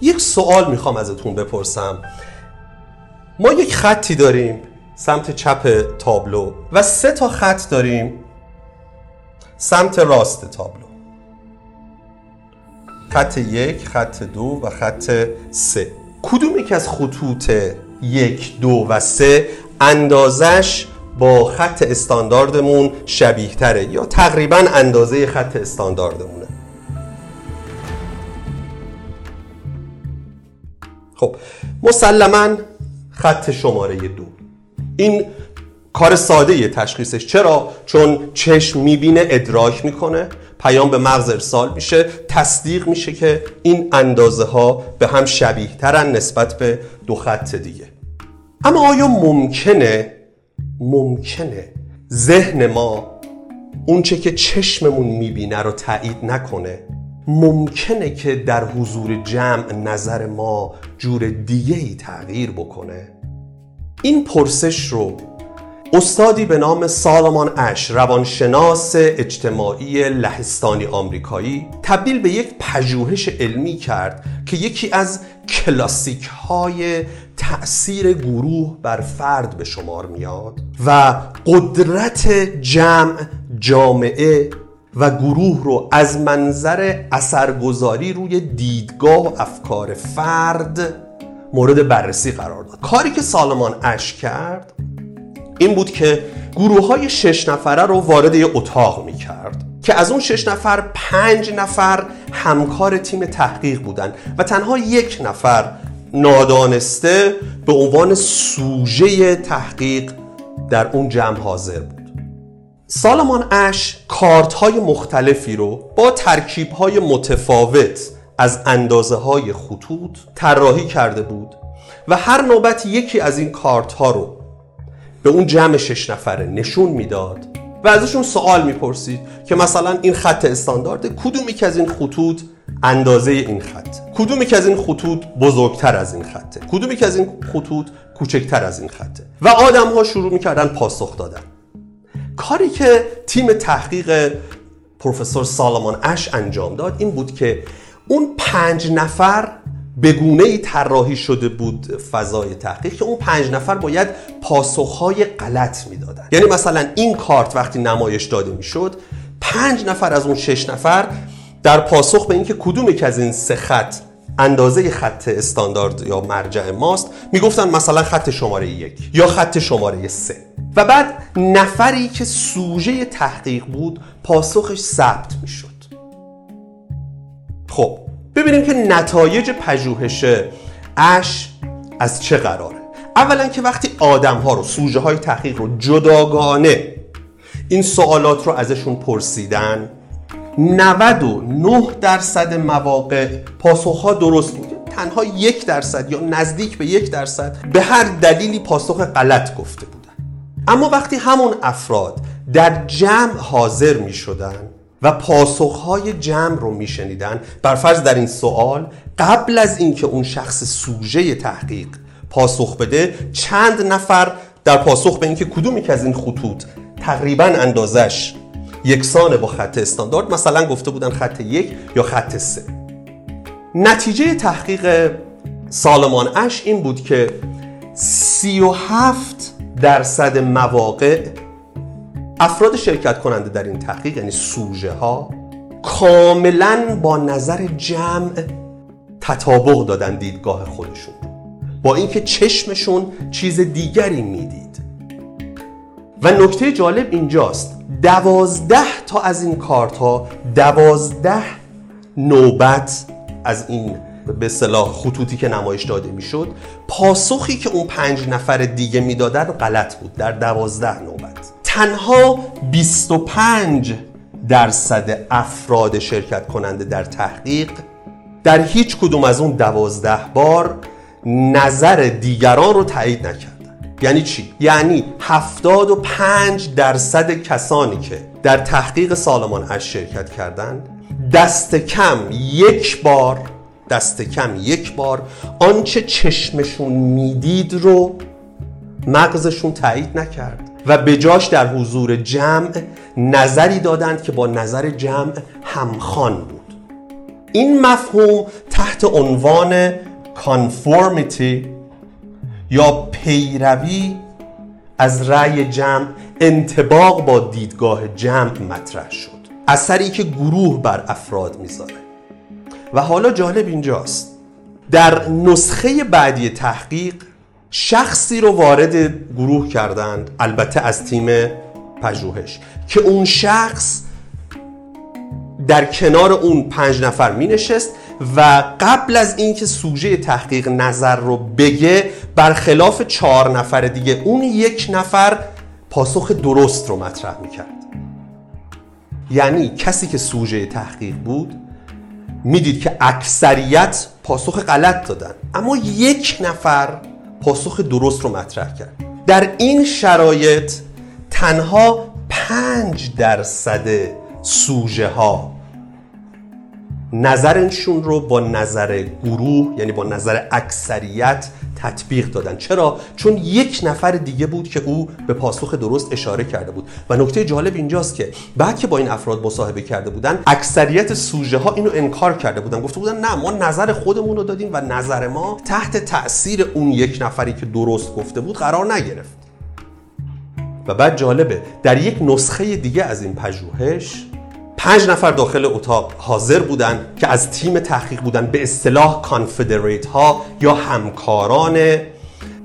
یک سوال می‌خوام ازتون بپرسم. ما یک خطی داریم سمت چپ تابلو و سه تا خط داریم سمت راست تابلو. خط یک، خط دو و خط سه. کدوم یک از خطوط یک، دو و سه اندازش با خط استانداردمون شبیه تره یا تقریبا اندازه خط استانداردمونه؟ خب مسلما خط شماره دو. این کار ساده تشخیصش. چرا؟ چون چشم می‌بینه ادراک می‌کنه پیام به مغز ارسال میشه تصدیق میشه که این اندازه ها به هم شبیه ترن نسبت به دو خط دیگه. اما آیا ممکنه ممکنه ذهن ما اونچه که چشممون می‌بینه رو تایید نکنه؟ ممکنه که در حضور جمع نظر ما جور دیگه ای تغییر بکنه؟ این پرسش رو استادی به نام سالمان اش روانشناس اجتماعی لهستانی آمریکایی تبدیل به یک پژوهش علمی کرد که یکی از کلاسیک های تأثیر گروه بر فرد به شمار میاد و قدرت جمع جامعه و گروه رو از منظر اثرگذاری روی دیدگاه و افکار فرد مورد بررسی قرار داد. کاری که سالمان اش کرد این بود که گروه های شش نفره رو وارد یه اتاق می کرد که از اون شش نفر پنج نفر همکار تیم تحقیق بودن و تنها یک نفر نادانسته به عنوان سوژه تحقیق در اون جمع حاضر بود. سالمان اش کارت های مختلفی رو با ترکیب های متفاوت از اندازه های خطوط طراحی کرده بود و هر نوبت یکی از این کارت ها رو به اون جمع شش نفره نشون می‌داد و ازشون سوال می‌پرسید که مثلا این خط استاندارد کدومی که از این خطوط اندازه این خط؟ کدومی که از این خطوط بزرگتر از این خطه؟ کدومی که از این خطوط کوچکتر از این خطه؟ و آدم ها شروع می‌کردن پاسخ دادن. کاری که تیم تحقیق پروفسور سالمان اش انجام داد این بود که اون پنج نفر به گونه ای طراحی شده بود فضای تحقیق که اون پنج نفر باید پاسخهای غلط می‌دادن. یعنی مثلا این کارت وقتی نمایش داده می‌شد پنج نفر از اون شش نفر در پاسخ به اینکه کدوم که از این سه خط اندازه خط استاندارد یا مرجع ماست. می‌گفتن مثلا خط شماره یک یا خط شماره سه. و بعد نفری که سوژه تحقیق بود پاسخش ثبت می‌شد. خب ببینیم که نتایج پژوهش اش از چه قراره. اولا که وقتی آدم ها رو سوژه های تحقیق رو جداگانه این سوالات رو ازشون پرسیدن 99 درصد مواقع پاسخ ها درست بود. تنها یک درصد یا نزدیک به یک درصد به هر دلیلی پاسخ غلط گفته بودن. اما وقتی همون افراد در جمع حاضر می شدن و پاسخهای جمع رو میشنیدن بر فرض در این سوال قبل از اینکه اون شخص سوژه تحقیق پاسخ بده چند نفر در پاسخ به اینکه کدومی که از این خطوط تقریبا اندازش یکسان با خط استاندارد. مثلا گفته بودن خط یک یا خط سه. نتیجه تحقیق سالمان اش این بود که 37 درصد مواقع افراد شرکت کننده در این تحقیق یعنی سوژه ها کاملا با نظر جمع تطابق دادن دیدگاه خودشون. با اینکه چشمشون چیز دیگری می‌دید. و نکته جالب اینجاست. دوازده تا از این کارت ها دوازده نوبت از این به صلاح خطوطی که نمایش داده می‌شد پاسخی که اون پنج نفر دیگه می‌دادن غلط بود. در دوازده نوبت. تنها 25 درصد افراد شرکت کننده در تحقیق در هیچ کدوم از اون دوازده بار نظر دیگران رو تایید نکردن یعنی چی؟ یعنی 75 درصد کسانی که در تحقیق سالمان اش شرکت کردند دست کم یک بار دست کم یک بار آنچه چشمشون می‌دید رو مغزشون تایید نکرد و به جاش در حضور جمع نظری دادند که با نظر جمع همخان بود این مفهوم تحت عنوان کانفورمیتی یا پیروی از رأی جمع انتباق با دیدگاه جمع مطرح شد. اثری که گروه بر افراد می‌ذاره. و حالا جالب اینجاست. در نسخه بعدی تحقیق شخصی رو وارد گروه کردند البته از تیم پژوهش که اون شخص در کنار اون پنج نفر می نشست و قبل از اینکه سوژه تحقیق نظر رو بگه برخلاف چهار نفر دیگه اون یک نفر پاسخ درست رو مطرح می کرد یعنی کسی که سوژه تحقیق بود می‌دید که اکثریت پاسخ غلط دادن اما یک نفر پاسخ درست رو مطرح کرد. در این شرایط تنها پنج درصد سوژه ها نظرشون رو با نظر گروه یعنی با نظر اکثریت تطبیق دادن. چرا؟ چون یک نفر دیگه بود که او به پاسخ درست اشاره کرده بود. و نکته جالب اینجاست که بعد که با این افراد مصاحبه کرده بودن اکثریت سوژه ها اینو انکار کرده بودن. گفته بودن نه ما نظر خودمون رو دادیم و نظر ما تحت تاثیر اون یک نفری که درست گفته بود قرار نگرفت. و بعد جالبه در یک نسخه دیگه از این پژوهش پنج نفر داخل اتاق حاضر بودند که از تیم تحقیق بودن به اصطلاح کانفدریت ها یا همکاران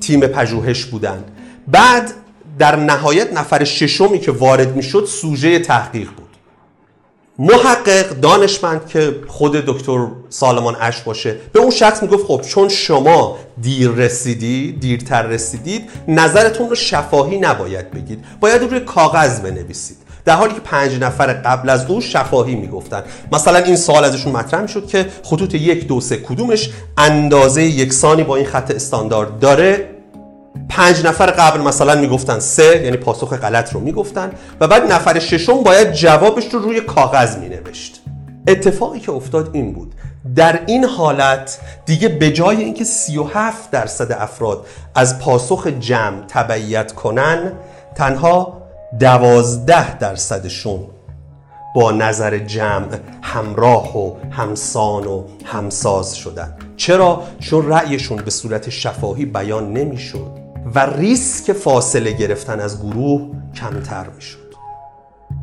تیم پژوهش بودند بعد در نهایت نفر ششمی که وارد می‌شد سوژه تحقیق بود. محقق دانشمند که خود دکتر سالمان اش باشه به اون شخص می‌گفت خب چون شما دیر رسیدی دیرتر رسیدید نظرتون رو شفاهی نباید بگید باید روی کاغذ بنویسید. در حالی که پنج نفر قبل از اون شفاهی می‌گفتن. مثلا این سوال ازشون مطرح می‌شد که خطوط یک دو سه کدومش اندازه یکسانی با این خط استاندارد داره؟ پنج نفر قبل مثلا می‌گفتن سه یعنی پاسخ غلط رو می‌گفتن و بعد نفر ششم باید جوابش رو روی کاغذ مینوشت. اتفاقی که افتاد این بود. در این حالت دیگه به جای اینکه 37 درصد افراد از پاسخ جمع تبعیت کنن تنها دوازده درصدشون با نظر جمع همراه و همسان و همساز شدن. چرا؟ چون رأیشون به صورت شفاهی بیان نمی‌شد و ریسک فاصله گرفتن از گروه کمتر می‌شد.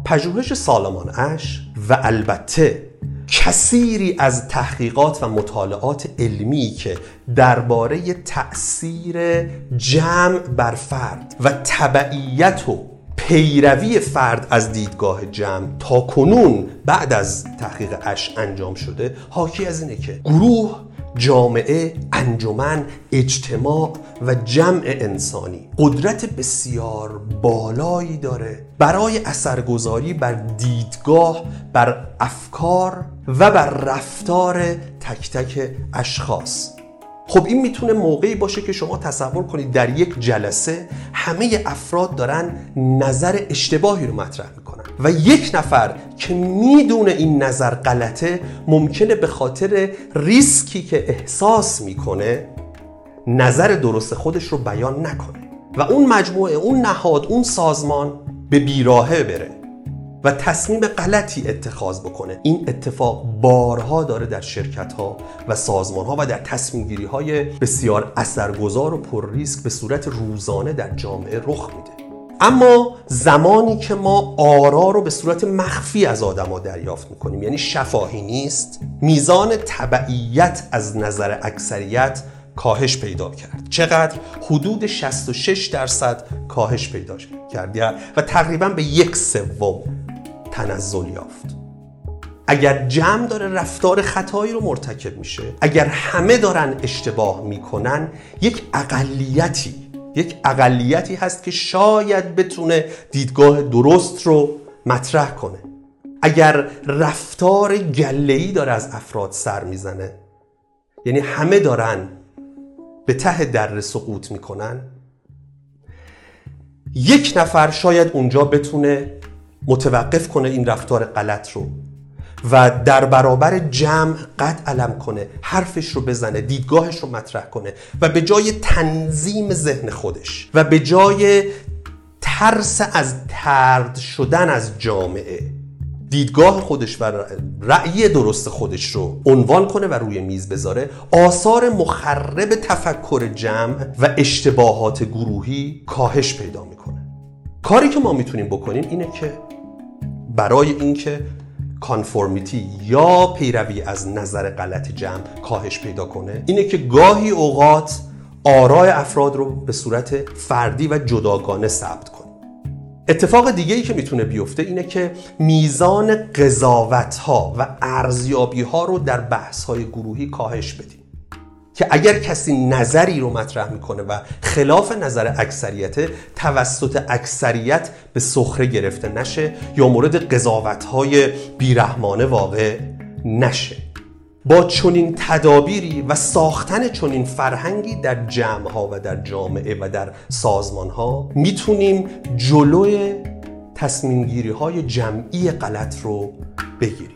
پژوهش سالمان اش و البته کثیری از تحقیقات و مطالعات علمی که درباره تأثیر جمع بر فرد و تبعیت و پیروی فرد از دیدگاه جمع تا کنون بعد از تحقیق اش انجام شده حاکی از اینه که گروه جامعه، انجمن، اجتماع و جمع انسانی قدرت بسیار بالایی داره برای اثرگذاری بر دیدگاه، بر افکار و بر رفتار تک تک اشخاص. خب این می‌تونه موقعی باشه که شما تصور کنید در یک جلسه همه افراد دارن نظر اشتباهی رو مطرح می‌کنن. و یک نفر که می‌دونه این نظر غلطه ممکنه به خاطر ریسکی که احساس می‌کنه نظر درست خودش رو بیان نکنه. و اون مجموعه اون نهاد اون سازمان به بیراهه بره. و تصمیم غلطی اتخاذ بکنه. این اتفاق بارها داره در شرکت ها و سازمان ها و در تصمیم گیری های بسیار اثرگذار و پر ریسک به صورت روزانه در جامعه رخ میده. اما زمانی که ما آرا رو به صورت مخفی از آدما دریافت می‌کنیم یعنی شفاهی نیست میزان تبعیت از نظر اکثریت کاهش پیدا کرد. چقدر؟ حدود 66 درصد کاهش پیدا کرد. و تقریبا به یک سوم تنزل یافت. اگر جمع داره رفتار خطایی رو مرتکب میشه اگر همه دارن اشتباه می‌کنن یک اقلیتی یک اقلیتی هست که شاید بتونه دیدگاه درست رو مطرح کنه. اگر رفتار گلهی داره از افراد سر می‌زنه یعنی همه دارن به ته در سقوط می‌کنن یک نفر شاید اونجا بتونه متوقف کنه این رفتار غلط رو و در برابر جمع قد علم کنه حرفش رو بزنه دیدگاهش رو مطرح کنه و به جای تنظیم ذهن خودش و به جای ترس از ترد شدن از جامعه دیدگاه خودش و رأی درست خودش رو عنوان کنه و روی میز بذاره. آثار مخرب تفکر جمع و اشتباهات گروهی کاهش پیدا می‌کنه. کاری که ما می‌تونیم بکنیم اینه که برای اینکه کانفورمیتی یا پیروی از نظر غلط جمع کاهش پیدا کنه اینه که گاهی اوقات آرای افراد رو به صورت فردی و جداگانه ثبت کنیم اتفاق دیگه ای که می‌تونه بیفته اینه که میزان قضاوت ها و ارزیابی ها رو در بحث های گروهی کاهش بدیم. که اگر کسی نظری رو مطرح می‌کنه و خلاف نظر اکثریت توسط اکثریت به سخره گرفته نشه یا مورد قضاوت های بیرحمانه واقع نشه. با چنین تدابیری و ساختن چنین فرهنگی در جمع ها و در جامعه و در سازمان ها می‌تونیم جلوی تصمیم گیری های جمعی غلط رو بگیریم.